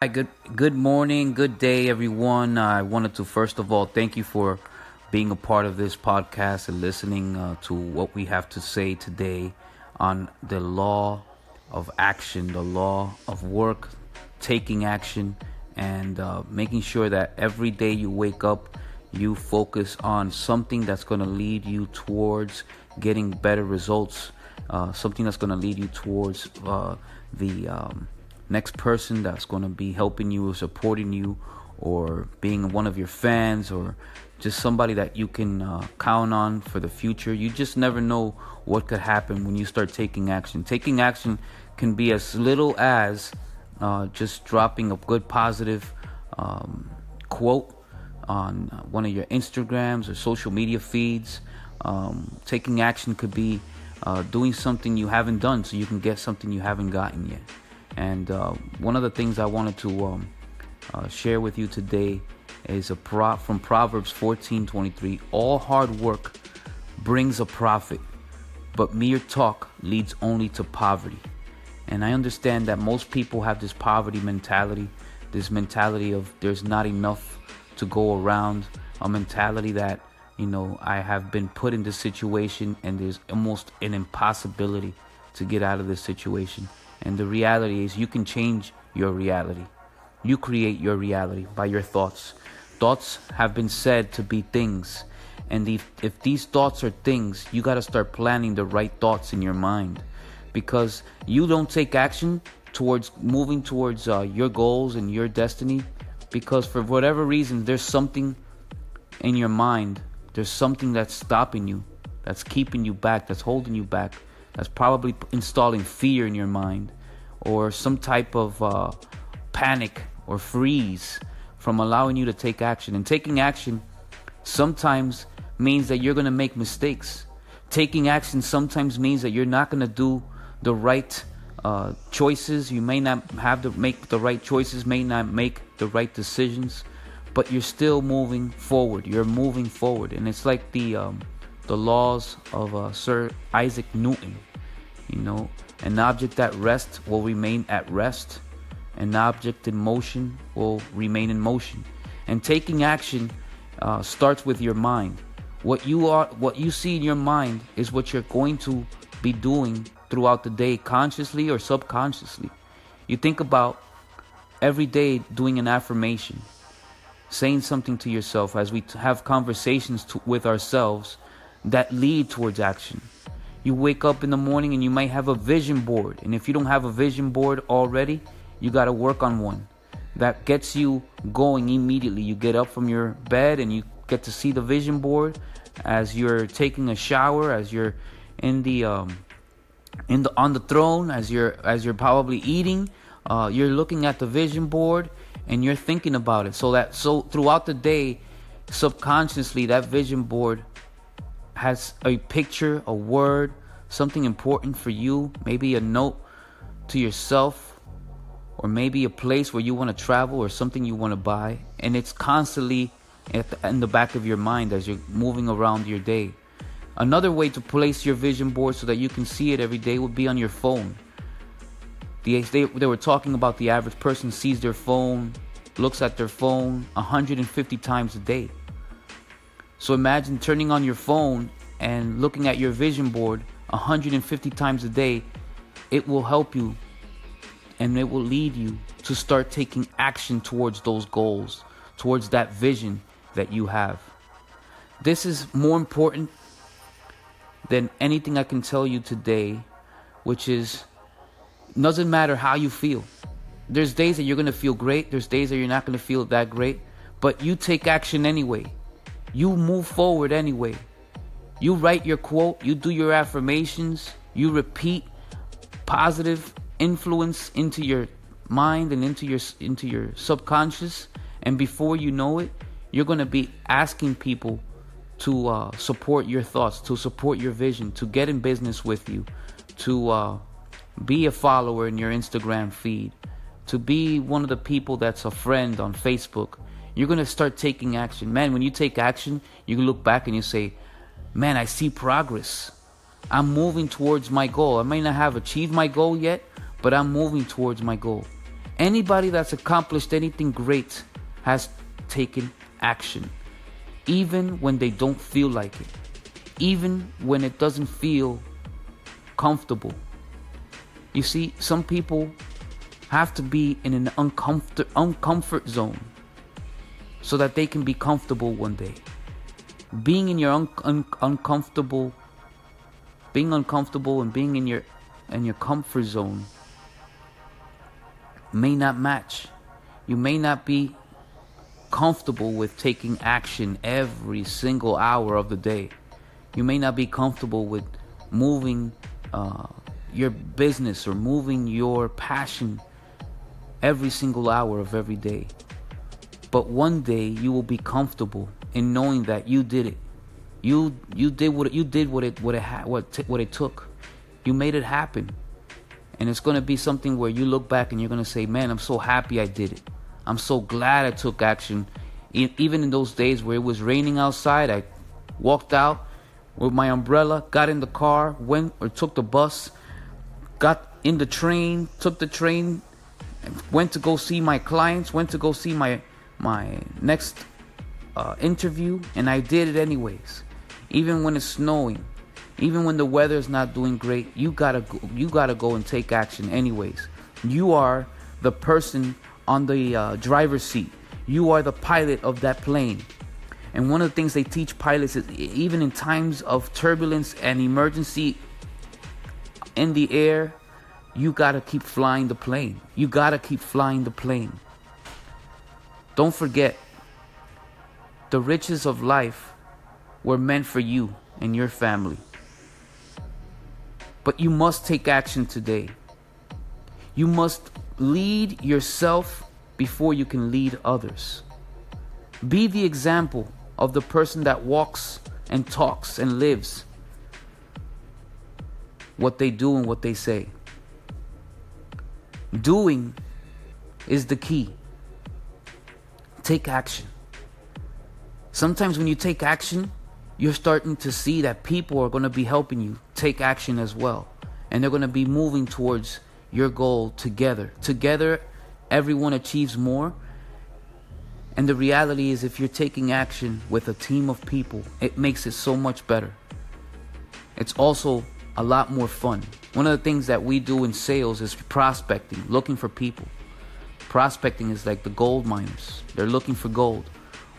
Hi, good good morning, good day, everyone. I wanted to first of all thank you for being a part of this podcast and listening uh, to what we have to say today on the law of action, the law of work, taking action, and uh, making sure that every day you wake up, you focus on something that's going to lead you towards getting better results, uh, something that's going to lead you towards uh, the um, next person that's going to be helping you or supporting you or being one of your fans or just somebody that you can uh, count on for the future. You just never know what could happen when you start taking action. Taking action can be as little as uh, just dropping a good positive um, quote on one of your Instagrams or social media feeds. Um, taking action could be uh, doing something you haven't done so you can get something you haven't gotten yet. And uh, one of the things I wanted to um, uh, share with you today is a pro- from Proverbs 14:23. All hard work brings a profit, but mere talk leads only to poverty. And I understand that most people have this poverty mentality, this mentality of there's not enough to go around, a mentality that you know I have been put in this situation and there's almost an impossibility to get out of this situation. And the reality is, you can change your reality. You create your reality by your thoughts. Thoughts have been said to be things. And if, if these thoughts are things, you got to start planning the right thoughts in your mind. Because you don't take action towards moving towards uh, your goals and your destiny. Because for whatever reason, there's something in your mind, there's something that's stopping you, that's keeping you back, that's holding you back that's probably installing fear in your mind or some type of uh, panic or freeze from allowing you to take action. And taking action sometimes means that you're going to make mistakes. Taking action sometimes means that you're not going to do the right uh, choices. You may not have to make the right choices, may not make the right decisions, but you're still moving forward. You're moving forward. And it's like the, um, the laws of uh, Sir Isaac Newton. You know, an object at rest will remain at rest. An object in motion will remain in motion. And taking action uh, starts with your mind. What you are, what you see in your mind, is what you're going to be doing throughout the day, consciously or subconsciously. You think about every day doing an affirmation, saying something to yourself as we have conversations to, with ourselves that lead towards action. You wake up in the morning and you might have a vision board. And if you don't have a vision board already, you got to work on one. That gets you going immediately. You get up from your bed and you get to see the vision board as you're taking a shower, as you're in the um, in the on the throne, as you're as you're probably eating. Uh, you're looking at the vision board and you're thinking about it. So that so throughout the day, subconsciously, that vision board has a picture, a word, something important for you, maybe a note to yourself, or maybe a place where you want to travel or something you want to buy, and it's constantly the, in the back of your mind as you're moving around your day. Another way to place your vision board so that you can see it every day would be on your phone. The, they, they were talking about the average person sees their phone, looks at their phone 150 times a day. So imagine turning on your phone and looking at your vision board 150 times a day. It will help you and it will lead you to start taking action towards those goals, towards that vision that you have. This is more important than anything I can tell you today, which is doesn't matter how you feel. There's days that you're going to feel great, there's days that you're not going to feel that great, but you take action anyway. You move forward anyway. You write your quote, you do your affirmations, you repeat positive influence into your mind and into your into your subconscious and before you know it, you're going to be asking people to uh, support your thoughts, to support your vision, to get in business with you, to uh, be a follower in your Instagram feed, to be one of the people that's a friend on Facebook, you're going to start taking action. Man, when you take action, you look back and you say, man, I see progress. I'm moving towards my goal. I may not have achieved my goal yet, but I'm moving towards my goal. Anybody that's accomplished anything great has taken action, even when they don't feel like it, even when it doesn't feel comfortable. You see, some people have to be in an uncomfort, uncomfort zone so that they can be comfortable one day. Being in your un- un- uncomfortable, being uncomfortable and being in your in your comfort zone may not match. You may not be comfortable with taking action every single hour of the day. You may not be comfortable with moving uh, your business or moving your passion every single hour of every day. But one day you will be comfortable in knowing that you did it. You you did what you did what it what it ha- what t- what it took. You made it happen. And it's going to be something where you look back and you're going to say, "Man, I'm so happy I did it. I'm so glad I took action." E- even in those days where it was raining outside, I walked out with my umbrella, got in the car, went or took the bus, got in the train, took the train, went to go see my clients, went to go see my my next uh, interview, and I did it anyways. Even when it's snowing, even when the weather is not doing great, you gotta go, you gotta go and take action anyways. You are the person on the uh, driver's seat. You are the pilot of that plane. And one of the things they teach pilots is even in times of turbulence and emergency in the air, you gotta keep flying the plane. You gotta keep flying the plane. Don't forget, the riches of life were meant for you and your family. But you must take action today. You must lead yourself before you can lead others. Be the example of the person that walks and talks and lives what they do and what they say. Doing is the key. Take action. Sometimes when you take action, you're starting to see that people are going to be helping you take action as well. And they're going to be moving towards your goal together. Together, everyone achieves more. And the reality is, if you're taking action with a team of people, it makes it so much better. It's also a lot more fun. One of the things that we do in sales is prospecting, looking for people. Prospecting is like the gold miners, they're looking for gold.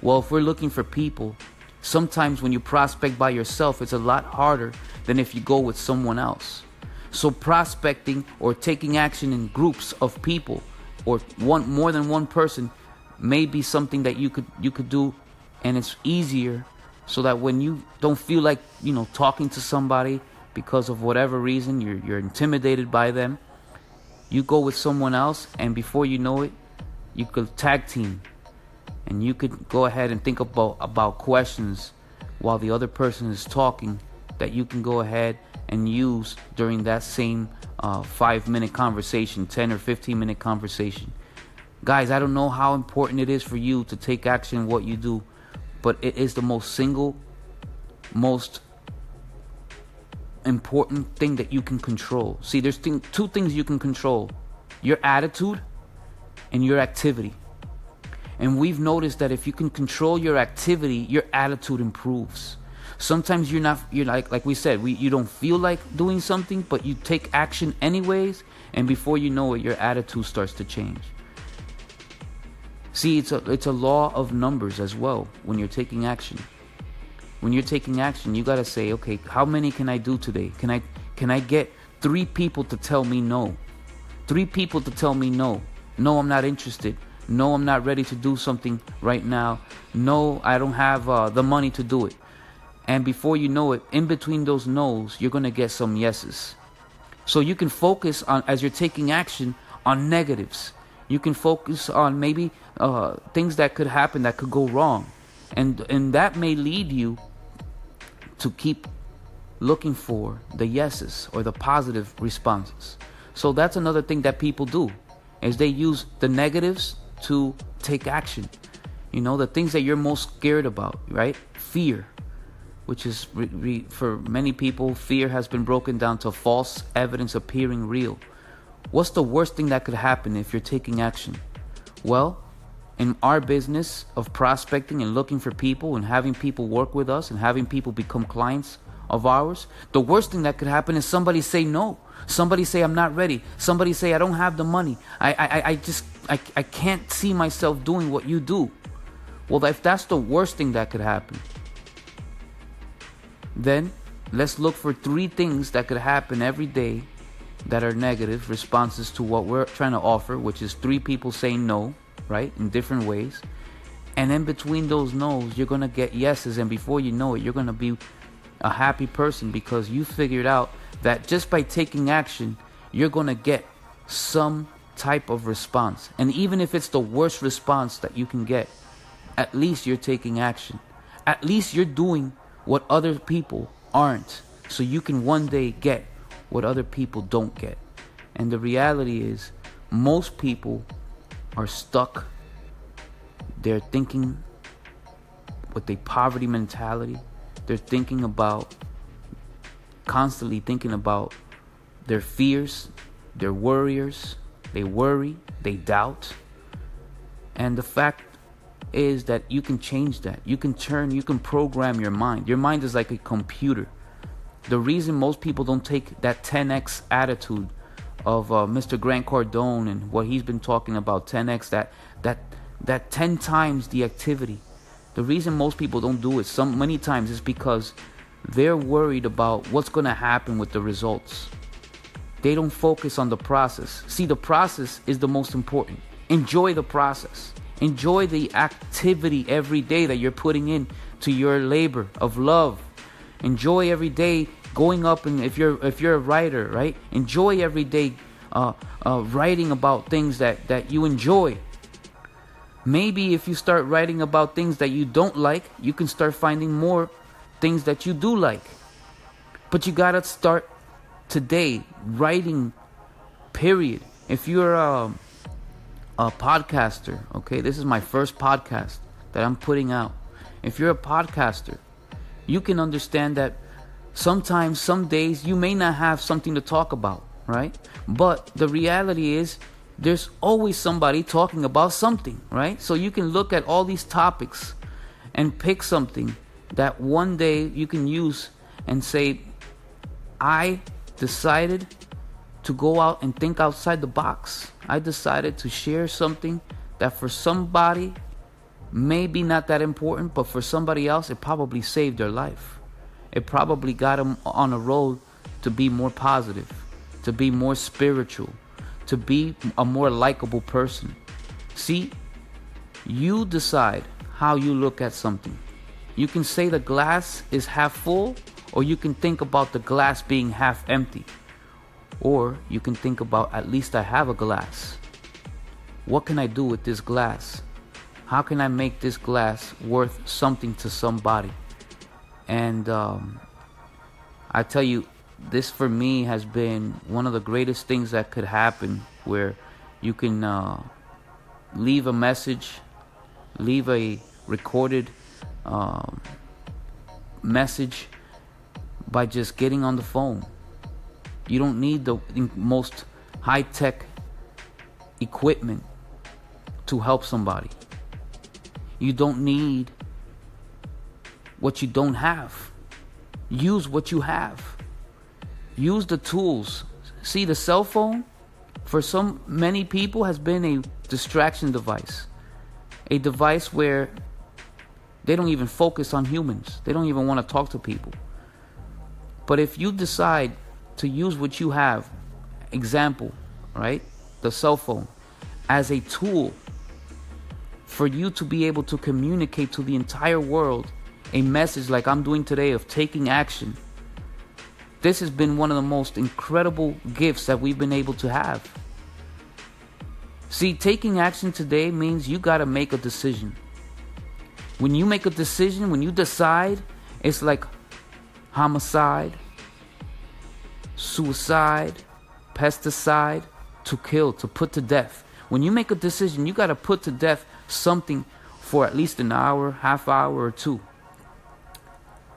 Well, if we're looking for people, sometimes when you prospect by yourself, it's a lot harder than if you go with someone else. So, prospecting or taking action in groups of people or one more than one person may be something that you could you could do and it's easier so that when you don't feel like you know talking to somebody because of whatever reason you're you're intimidated by them you go with someone else and before you know it you could tag team. And you could go ahead and think about about questions while the other person is talking that you can go ahead and use during that same uh, five minute conversation 10 or 15 minute conversation. Guys, I don't know how important it is for you to take action in what you do, but it is the most single, most important thing that you can control. See, there's two things you can control your attitude and your activity. And we've noticed that if you can control your activity, your attitude improves. Sometimes you're not you're like like we said, we you don't feel like doing something, but you take action anyways, and before you know it, your attitude starts to change. See, it's a it's a law of numbers as well when you're taking action. When you're taking action, you got to say, "Okay, how many can I do today? Can I can I get 3 people to tell me no? 3 people to tell me no. No, I'm not interested. No, I'm not ready to do something right now. No, I don't have uh, the money to do it." And before you know it, in between those no's, you're going to get some yeses. So you can focus on as you're taking action on negatives. You can focus on maybe uh, things that could happen that could go wrong, and and that may lead you to keep looking for the yeses or the positive responses. So that's another thing that people do, is they use the negatives to take action. You know, the things that you're most scared about, right? Fear, which is re- re- for many people, fear has been broken down to false evidence appearing real. What's the worst thing that could happen if you're taking action? Well, in our business of prospecting and looking for people and having people work with us and having people become clients of ours, the worst thing that could happen is somebody say no. Somebody say I'm not ready. Somebody say I don't have the money. I I, I just I, I can't see myself doing what you do. Well, if that's the worst thing that could happen, then let's look for three things that could happen every day that are negative responses to what we're trying to offer, which is three people saying no, right, in different ways. And in between those no's, you're going to get yeses. And before you know it, you're going to be a happy person because you figured out that just by taking action, you're going to get some type of response. And even if it's the worst response that you can get, at least you're taking action. At least you're doing what other people aren't. So you can one day get what other people don't get. And the reality is, most people are stuck. They're thinking with a poverty mentality. They're thinking about, constantly thinking about their fears, their worriers. They worry, they doubt. And the fact is that you can change that. You can turn, you can program your mind. Your mind is like a computer. The reason most people don't take that 10x attitude of uh, Mr. Grant Cardone and what he's been talking about 10x that that that 10 times the activity. The reason most people don't do it some many times is because they're worried about what's going to happen with the results. They don't focus on the process. See, the process is the most important. Enjoy the process. Enjoy the activity every day that you're putting in to your labor of love. Enjoy every day going up and if you're if you're a writer, right? Enjoy every day uh, uh, writing about things that that you enjoy. Maybe if you start writing about things that you don't like, you can start finding more things that you do like. But you gotta start today writing. Period. If you're a, a podcaster, okay, this is my first podcast that I'm putting out. If you're a podcaster, you can understand that sometimes, some days, you may not have something to talk about, right? But the reality is, there's always somebody talking about something, right? So you can look at all these topics and pick something that one day you can use and say, I decided to go out and think outside the box. I decided to share something that for somebody maybe not that important, but for somebody else, it probably saved their life it probably got him on a road to be more positive, to be more spiritual, to be a more likable person. See, you decide how you look at something. You can say the glass is half full, or you can think about the glass being half empty. Or you can think about at least I have a glass. What can I do with this glass? How can I make this glass worth something to somebody? And um, I tell you, this for me has been one of the greatest things that could happen where you can uh, leave a message, leave a recorded um, message by just getting on the phone. You don't need the most high tech equipment to help somebody. You don't need what you don't have. Use what you have. Use the tools. See, the cell phone, for so many people, has been a distraction device. A device where they don't even focus on humans, they don't even want to talk to people. But if you decide to use what you have, example, right, the cell phone, as a tool for you to be able to communicate to the entire world a message like I'm doing today of taking action, this has been one of the most incredible gifts that we've been able to have. See, taking action today means you got to make a decision. When you make a decision, when you decide, it's like homicide, suicide, pesticide, to kill, to put to death. When you make a decision, you got to put to death something for at least an hour, half hour, or two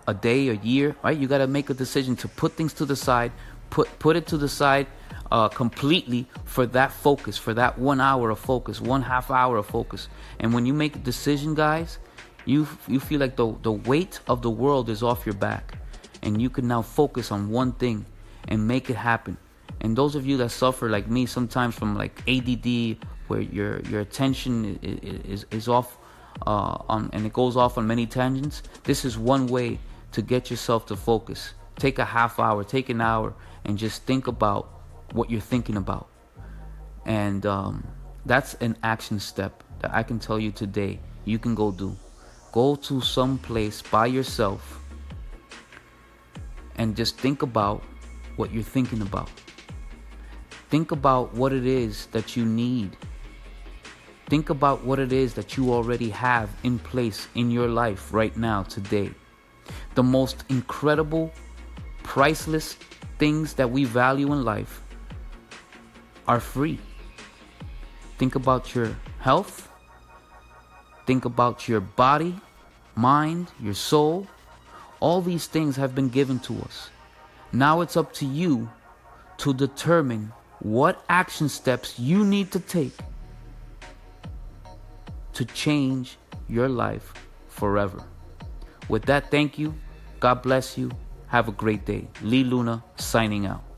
a day, a year, right? You got to make a decision to put things to the side, put put it to the side uh, completely for that focus, for that one hour of focus, one half hour of focus. And when you make a decision, guys, you you feel like the the weight of the world is off your back, and you can now focus on one thing and make it happen. And those of you that suffer like me sometimes from like ADD, where your your attention is is, is off uh, on and it goes off on many tangents, this is one way to get yourself to focus. Take a half hour, take an hour, and just think about what you're thinking about. And um, that's an action step that I can tell you today you can go do. Go to some place by yourself and just think about what you're thinking about. Think about what it is that you need. Think about what it is that you already have in place in your life right now, today. The most incredible, priceless things that we value in life are free. Think about your health. Think about your body, mind, your soul. All these things have been given to us. Now it's up to you to determine what action steps you need to take to change your life forever. With that, thank you. God bless you. Have a great day. Lee Luna signing out.